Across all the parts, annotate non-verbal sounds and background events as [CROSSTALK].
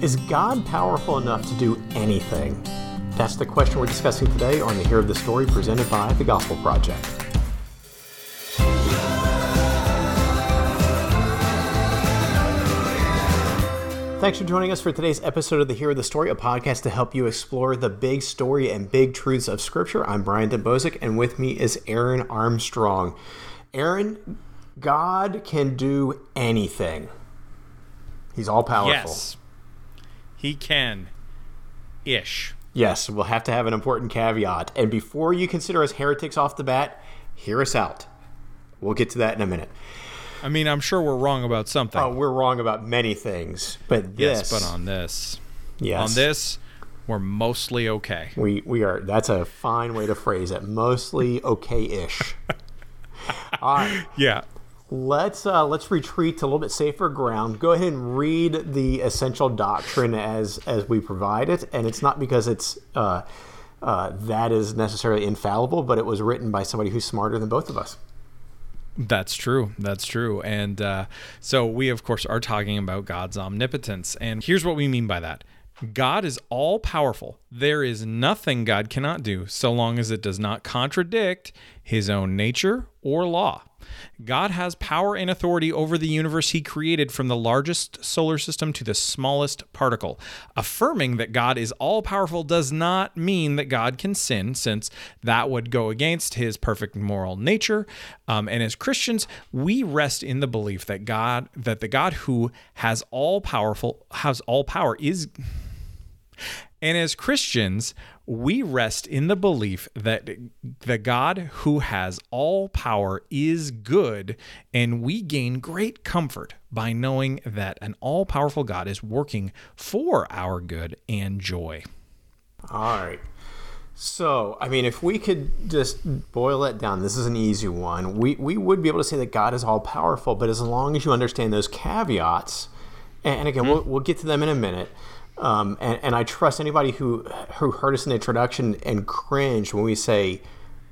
Is God powerful enough to do anything? That's the question we're discussing today on the Hero of the Story presented by the Gospel Project. Thanks for joining us for today's episode of the Hero of the Story, a podcast to help you explore the big story and big truths of Scripture. I'm Brian Dembowczyk, and with me is Aaron Armstrong. Aaron, God can do anything. He's all powerful. Yes. He can. Ish. Yes, we'll have to have an important caveat. And before you consider us heretics off the bat, hear us out. We'll get to that in a minute. I mean, I'm sure we're wrong about something. Oh, we're wrong about many things, but this, yes, but on this, yes, on this, we're mostly okay. we we are. That's a fine way to phrase it. Mostly okay-ish. [LAUGHS] All right, Yeah. Let's uh, let's retreat to a little bit safer ground. Go ahead and read the essential doctrine as as we provide it, and it's not because it's uh, uh, that is necessarily infallible, but it was written by somebody who's smarter than both of us. That's true. That's true. And uh, so we, of course, are talking about God's omnipotence. And here's what we mean by that God is all powerful. There is nothing God cannot do so long as it does not contradict his own nature or law. God has power and authority over the universe he created from the largest solar system to the smallest particle. Affirming that God is all powerful does not mean that God can sin, since that would go against his perfect moral nature. Um, and as Christians, we rest in the belief that God, that the God who has all powerful, has all power, is and as Christians, we rest in the belief that the God who has all power is good, and we gain great comfort by knowing that an all powerful God is working for our good and joy. All right. So, I mean, if we could just boil it down, this is an easy one. We, we would be able to say that God is all powerful, but as long as you understand those caveats, and, and again, mm-hmm. we'll, we'll get to them in a minute. Um, and, and I trust anybody who who heard us in the introduction and cringed when we say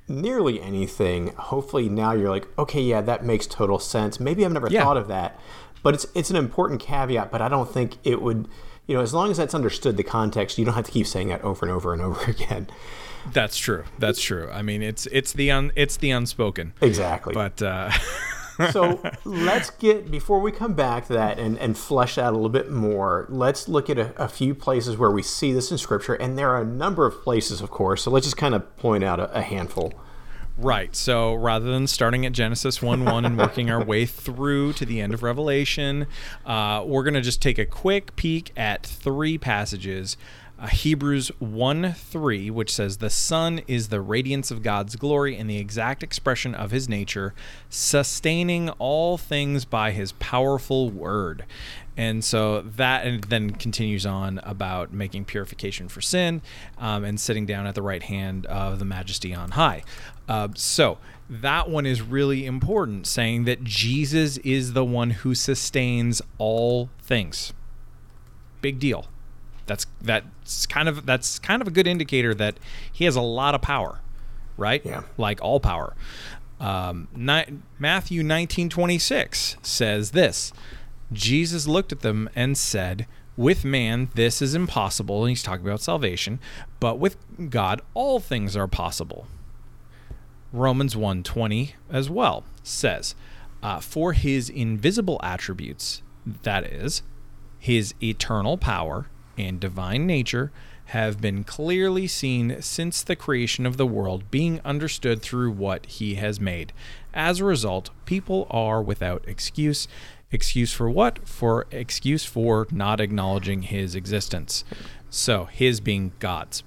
nearly anything. Hopefully now you're like, okay, yeah, that makes total sense. Maybe I've never Yeah. thought of that, but it's it's an important caveat. But I don't think it would. You know, as long as that's understood the context, you don't have to keep saying that over and over and over [LAUGHS] again. That's true. That's true. I mean, it's it's the un, it's the unspoken. Exactly. But uh, [LAUGHS] so [LAUGHS] let's get before we come back to that and, and flesh out a little bit more let's look at a, a few places where we see this in scripture and there are a number of places of course so let's just kind of point out a, a handful Right. So rather than starting at Genesis 1 1 and working our way through to the end of Revelation, uh, we're going to just take a quick peek at three passages. Uh, Hebrews 1 3, which says, The Son is the radiance of God's glory and the exact expression of his nature, sustaining all things by his powerful word. And so that and then continues on about making purification for sin um, and sitting down at the right hand of the majesty on high. Uh, so that one is really important, saying that Jesus is the one who sustains all things. Big deal. That's that's kind of that's kind of a good indicator that he has a lot of power, right? Yeah. Like all power. Um, ni- Matthew nineteen twenty six says this. Jesus looked at them and said, With man, this is impossible. And he's talking about salvation. But with God, all things are possible. Romans 1:20 as well says, uh, "For his invisible attributes, that is, his eternal power and divine nature, have been clearly seen since the creation of the world, being understood through what he has made. As a result, people are without excuse." Excuse for what? For excuse for not acknowledging his existence. So, his being God's,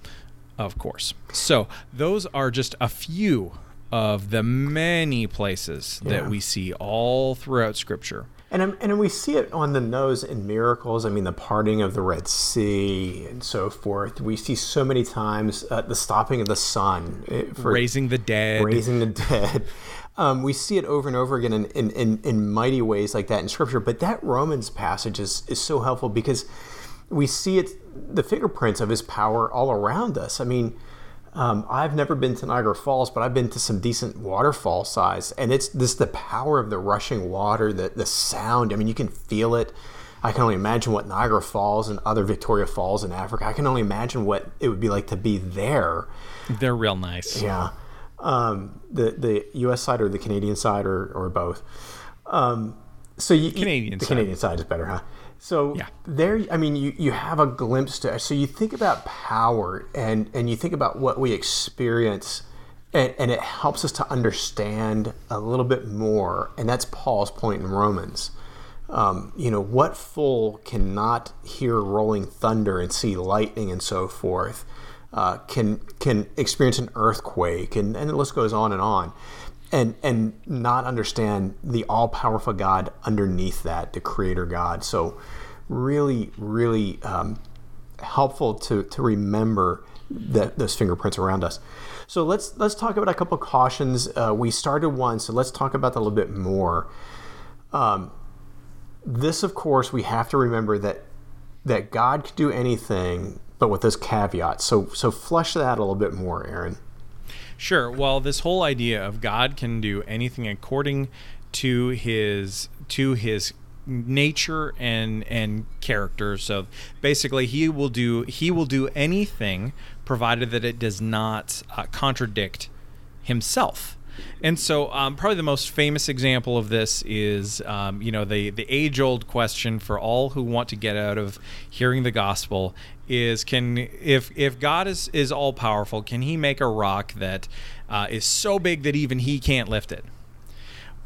of course. So, those are just a few of the many places Yeah. that we see all throughout Scripture. And, um, and we see it on the nose in miracles i mean the parting of the red sea and so forth we see so many times uh, the stopping of the sun for Raising the dead. raising the dead. [LAUGHS] Um, we see it over and over again in, in, in, in mighty ways like that in Scripture. But that Romans passage is, is so helpful because we see it, the fingerprints of his power all around us. I mean, Um, I've never been to Niagara Falls, but I've been to some decent waterfall size, and it's this the power of the rushing water, the the sound. I mean, you can feel it. I can only imagine what Niagara Falls and other Victoria Falls in Africa. I can only imagine what it would be like to be there. They're real nice. Yeah, um, the the U.S. side or the Canadian side or or both. Um, so you, Canadian the side. Canadian side is better, huh? So Yeah. there, I mean, you, you have a glimpse to. So you think about power, and and you think about what we experience, and, and it helps us to understand a little bit more. And that's Paul's point in Romans. Um, you know, what fool cannot hear rolling thunder and see lightning and so forth? Uh, can can experience an earthquake, and, and the list goes on and on and and not understand the all powerful God underneath that, the Creator God. So, really, really um, helpful to to remember that those fingerprints around us. So let's let's talk about a couple cautions. Uh, we started one, so let's talk about that a little bit more. Um, this, of course, we have to remember that that God can do anything, but with this caveat. So so flesh that a little bit more, Aaron. Sure. Well, this whole idea of God can do anything according to his to his nature and and character. So basically, he will do he will do anything provided that it does not uh, contradict himself. And so, um, probably the most famous example of this is, um, you know, the the age old question for all who want to get out of hearing the gospel is, can if if God is is all powerful, can He make a rock that uh, is so big that even He can't lift it?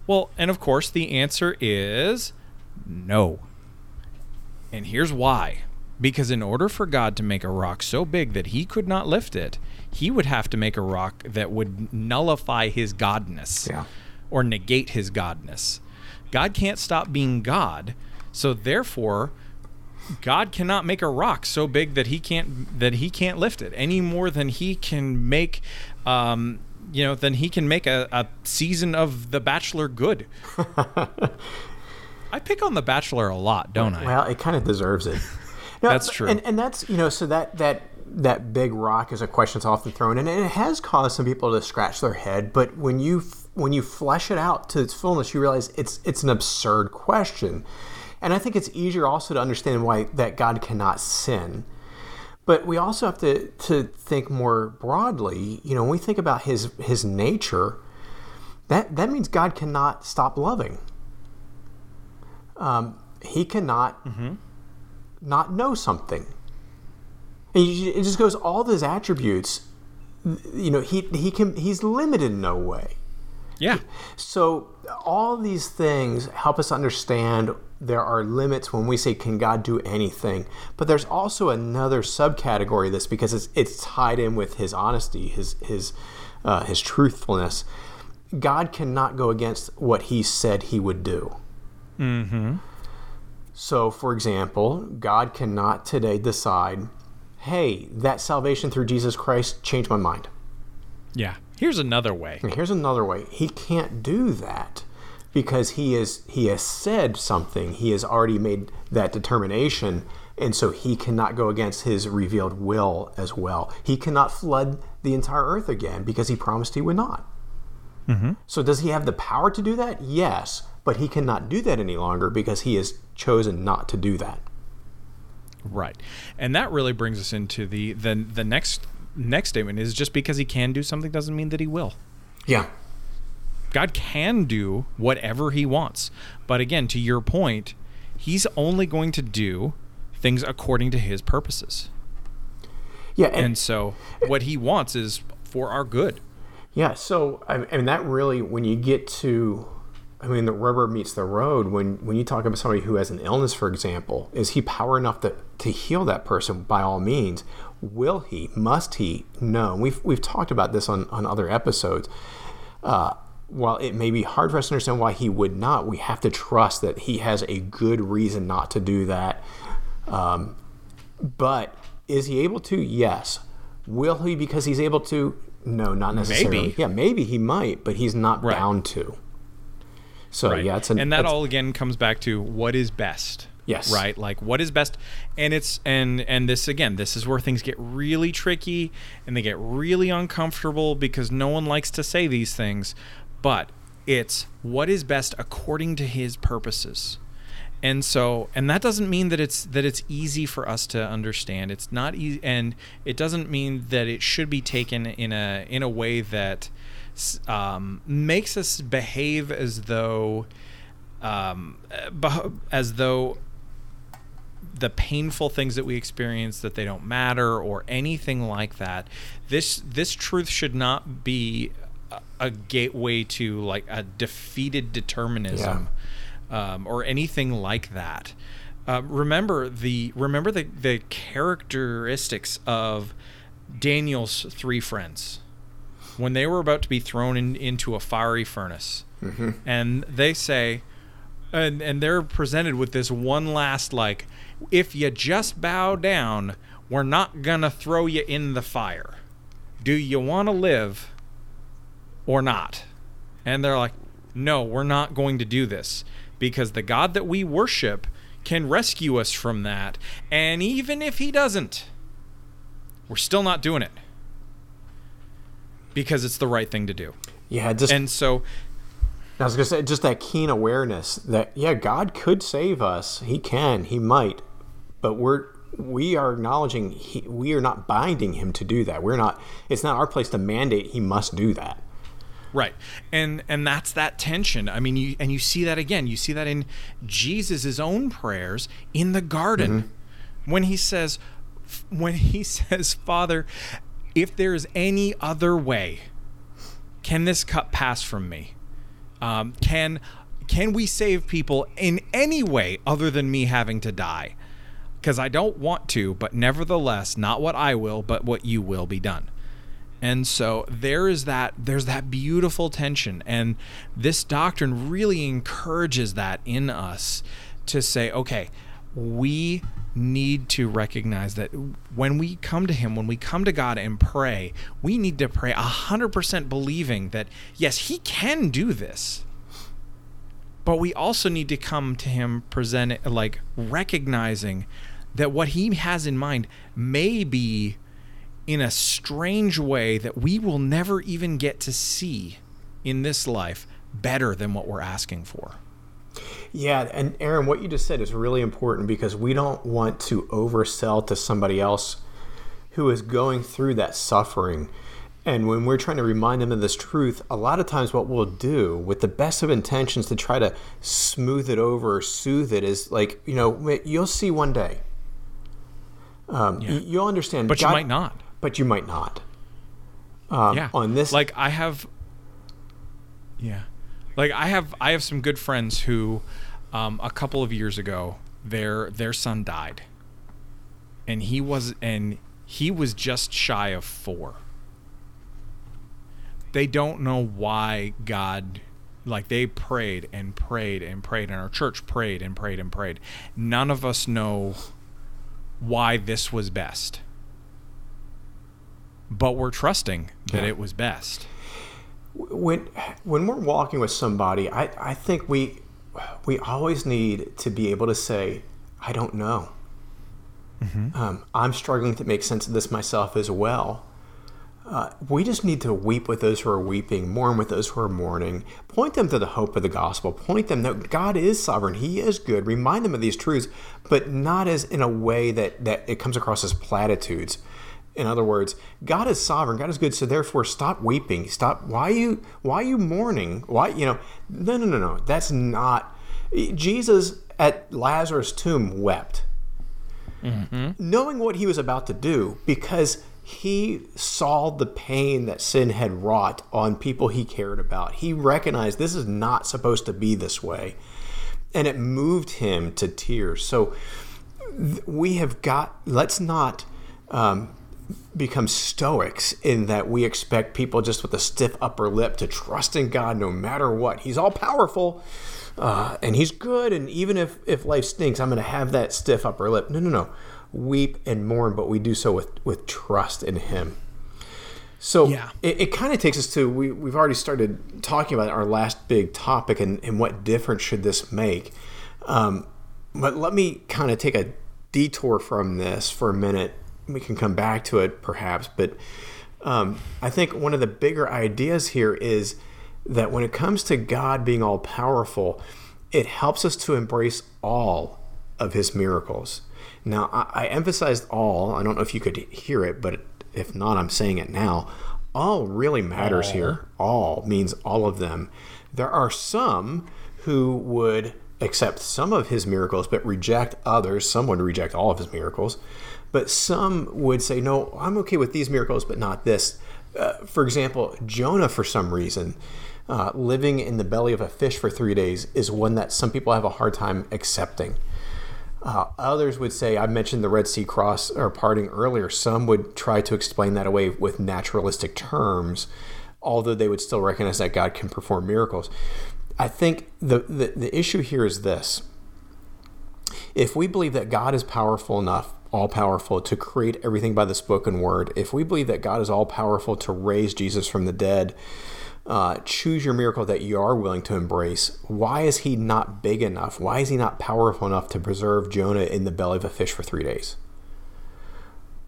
Well, and of course, the answer is no. And here's why. Because in order for God to make a rock so big that he could not lift it, he would have to make a rock that would nullify his godness Yeah. or negate his godness. God can't stop being God, so therefore God cannot make a rock so big that he can't that he can't lift it any more than he can make um, you know than he can make a, a season of The Bachelor good. [LAUGHS] I pick on The Bachelor a lot, don't I? Well, it kind of deserves it. [LAUGHS] No, That's true. And, and that's you know, so that that that big rock is a question that's often thrown, and it has caused some people to scratch their head. But when you when you flesh it out to its fullness, you realize it's it's an absurd question. And I think it's easier also to understand why that God cannot sin. But we also have to, to think more broadly. You know, when we think about his his nature, that that means God cannot stop loving. Um, he cannot not know something. And you, it just goes all those attributes. You know, he he can he's limited in no way. yeah. So all these things help us understand there are limits when we say can God do anything. But there's also another subcategory of this because it's it's tied in with his honesty, his his uh, his truthfulness. God cannot go against what he said he would do. Mm-hmm. So, for example, God cannot today decide, hey, that salvation through Jesus Christ changed my mind. Yeah. Here's another way. And here's another way. He can't do that because he is he has said something. He has already made that determination, and so he cannot go against his revealed will as well. He cannot flood the entire earth again because he promised he would not. Mm-hmm. So does he have the power to do that? Yes, but he cannot do that any longer because he has chosen not to do that. Right. And that really brings us into the the the next next statement is just because he can do something doesn't mean that he will. Yeah. God can do whatever he wants. But again, to your point, he's only going to do things according to his purposes. Yeah, and, And so what he wants is for our good. Yeah, so I I mean that really when you get to I mean the rubber meets the road when when you talk about somebody who has an illness for example, is he power enough to, to heal that person by all means? Will he? Must he? No. We've we've talked about this on, on other episodes. Uh, while it may be hard for us to understand why he would not, we have to trust that he has a good reason not to do that. Um, but is he able to? Yes. Will he because he's able to? No, not necessarily. Maybe. Yeah, maybe he might, but he's not Right. bound to. So Right. yeah, it's an, and that all again comes back to what is best. Yes. Right? Like what is best and it's and and this again, this is where things get really tricky and they get really uncomfortable because no one likes to say these things, but it's what is best according to his purposes. and so and that doesn't mean that it's that it's easy for us to understand it's not easy and it doesn't mean that it should be taken in a in a way that um, makes us behave as though um, as though the painful things that we experience that they don't matter or anything like that this this truth should not be a, a gateway to like a defeated determinism yeah um, or anything like that. Uh, remember the remember the the characteristics of Daniel's three friends when they were about to be thrown in, into a fiery furnace, mm-hmm. and they say, and and they're presented with this one last like, if you just bow down, we're not gonna throw you in the fire. Do you want to live or not? And they're like, no, we're not going to do this because the God that we worship can rescue us from that. And even if he doesn't, we're still not doing it because it's the right thing to do. Yeah, just and so I was gonna say just that keen awareness that yeah, God could save us. He can. He might. But we're we are acknowledging he, we are not binding him to do that. We're not. It's not our place to mandate he must do that. Right. And and that's that tension. I mean, you and you see that again. You see that in Jesus' own prayers in the garden mm-hmm. when he says when he [LAUGHS] says, "Father, if there is any other way, can this cup pass from me? Um, can can we save people in any way other than me having to die? Because I don't want to, but nevertheless, not what I will, but what you will be done." And so there is that there's that beautiful tension and this doctrine really encourages that in us to say okay, we need to recognize that when we come to him when we come to God and pray, we need to pray 100% believing that yes, he can do this. But we also need to come to him present like recognizing that what he has in mind may be in a strange way that we will never even get to see in this life better than what we're asking for. Yeah, and Aaron, what you just said is really important because we don't want to oversell to somebody else who is going through that suffering. And when we're trying to remind them of this truth, a lot of times what we'll do with the best of intentions to try to smooth it over or soothe it is like, you know, you'll see one day. Um, yeah. You'll understand. But God, you might not but you might not. Um, yeah. On this, like I have, yeah, like I have, I have some good friends who, um, a couple of years ago, their their son died, and he was and he was just shy of four. They don't know why God like they prayed and prayed and prayed and our church prayed and prayed and prayed none of us know why this was best but we're trusting that yeah. it was best. When when we're walking with somebody, I, I think we we always need to be able to say, I don't know. Mm-hmm. Um, I'm struggling to make sense of this myself as well. Uh, we just need to weep with those who are weeping, mourn with those who are mourning, point them to the hope of the gospel, point them that God is sovereign, He is good, remind them of these truths, but not as in a way that, that it comes across as platitudes. In other words, God is sovereign, God is good, so therefore stop weeping. Stop why you why are you mourning? Why you know no no no no. That's not Jesus at Lazarus' tomb wept. Mm-hmm. Knowing what he was about to do because he saw the pain that sin had wrought on people he cared about. He recognized this is not supposed to be this way. And it moved him to tears. So we have got, let's not um, become stoics in that we expect people just with a stiff upper lip to trust in God no matter what. He's all powerful uh, and He's good. And even if, if life stinks, I'm going to have that stiff upper lip. No, no, no. Weep and mourn, but we do so with, with trust in Him. So yeah. it, it kind of takes us to we, we've already started talking about our last big topic and, and what difference should this make. Um, but let me kind of take a detour from this for a minute we can come back to it perhaps, but um, I think one of the bigger ideas here is that when it comes to God being all powerful, it helps us to embrace all of his miracles. Now, I, I emphasized all. I don't know if you could hear it, but if not, I'm saying it now. All really matters all. here. All means all of them. There are some who would accept some of his miracles but reject others. Some would reject all of his miracles. But some would say, no, I'm okay with these miracles, but not this. Uh, for example, Jonah, for some reason, uh, living in the belly of a fish for three days is one that some people have a hard time accepting. Uh, others would say, I mentioned the Red Sea cross or parting earlier. Some would try to explain that away with naturalistic terms, although they would still recognize that God can perform miracles. I think the, the, the issue here is this if we believe that God is powerful enough, all powerful, to create everything by the spoken word, if we believe that God is all powerful to raise Jesus from the dead, uh, choose your miracle that you are willing to embrace. Why is he not big enough? Why is he not powerful enough to preserve Jonah in the belly of a fish for three days?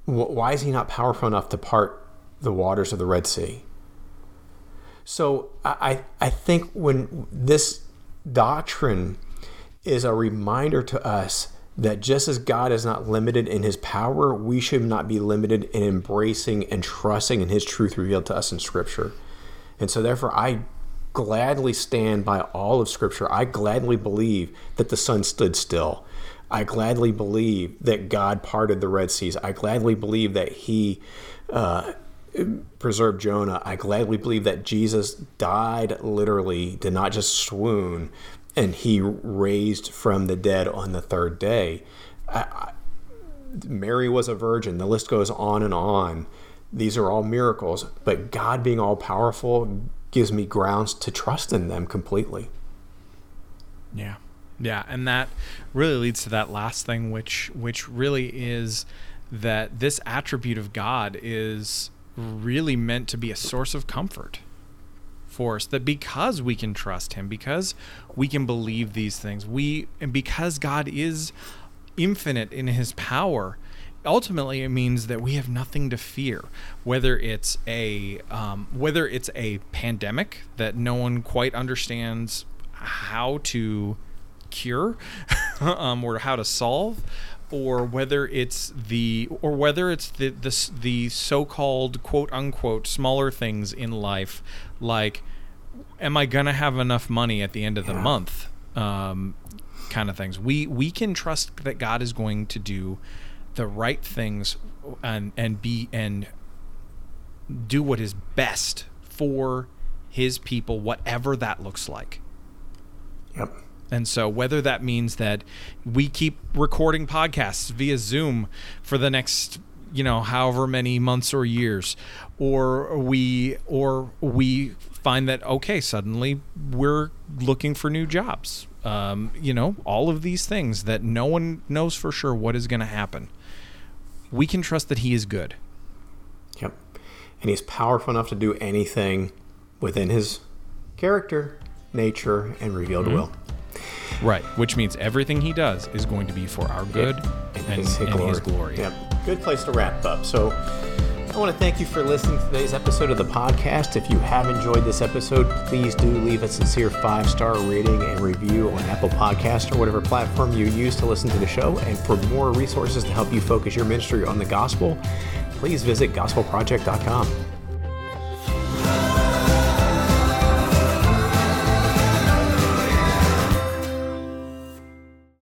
Why is he not powerful enough to part the waters of the Red Sea? So I, I think when this doctrine is a reminder to us that just as God is not limited in his power, we should not be limited in embracing and trusting in his truth revealed to us in Scripture. And so, therefore, I gladly stand by all of Scripture. I gladly believe that the sun stood still. I gladly believe that God parted the Red Seas. I gladly believe that He uh, preserved Jonah. I gladly believe that Jesus died literally, did not just swoon, and He raised from the dead on the third day. Mary was a virgin. The list goes on and on. These are all miracles, but God being all powerful gives me grounds to trust in them completely. Yeah. Yeah, and that really leads to that last thing which which really is that this attribute of God is really meant to be a source of comfort for us that because we can trust him because we can believe these things we and because God is infinite in his power ultimately it means that we have nothing to fear. Whether it's a um, whether it's a pandemic that no one quite understands how to cure [LAUGHS] um, or how to solve or whether it's the or whether it's the the, the so-called quote unquote smaller things in life like am i gonna have enough money at the end of yeah. the month? Um, kind of things. We we can trust that god is going to do the right things and and be and do what is best for his people whatever that looks like. Yep and so whether that means that we keep recording podcasts via zoom for the next you know however many months or years or we or we find that okay suddenly we're looking for new jobs um, you know all of these things that no one knows for sure what is going to happen we can trust that he is good. Yep. And he's powerful enough to do anything within his character, nature, and revealed mm-hmm. will. Right, which means everything he does is going to be for our good and, his, and glory. his glory. Yep. Good place to wrap up. So I want to thank you for listening to today's episode of the podcast. If you have enjoyed this episode, please do leave a sincere five star rating and review on Apple Podcast or whatever platform you use to listen to the show. And for more resources to help you focus your ministry on the gospel, please visit gospelproject.com.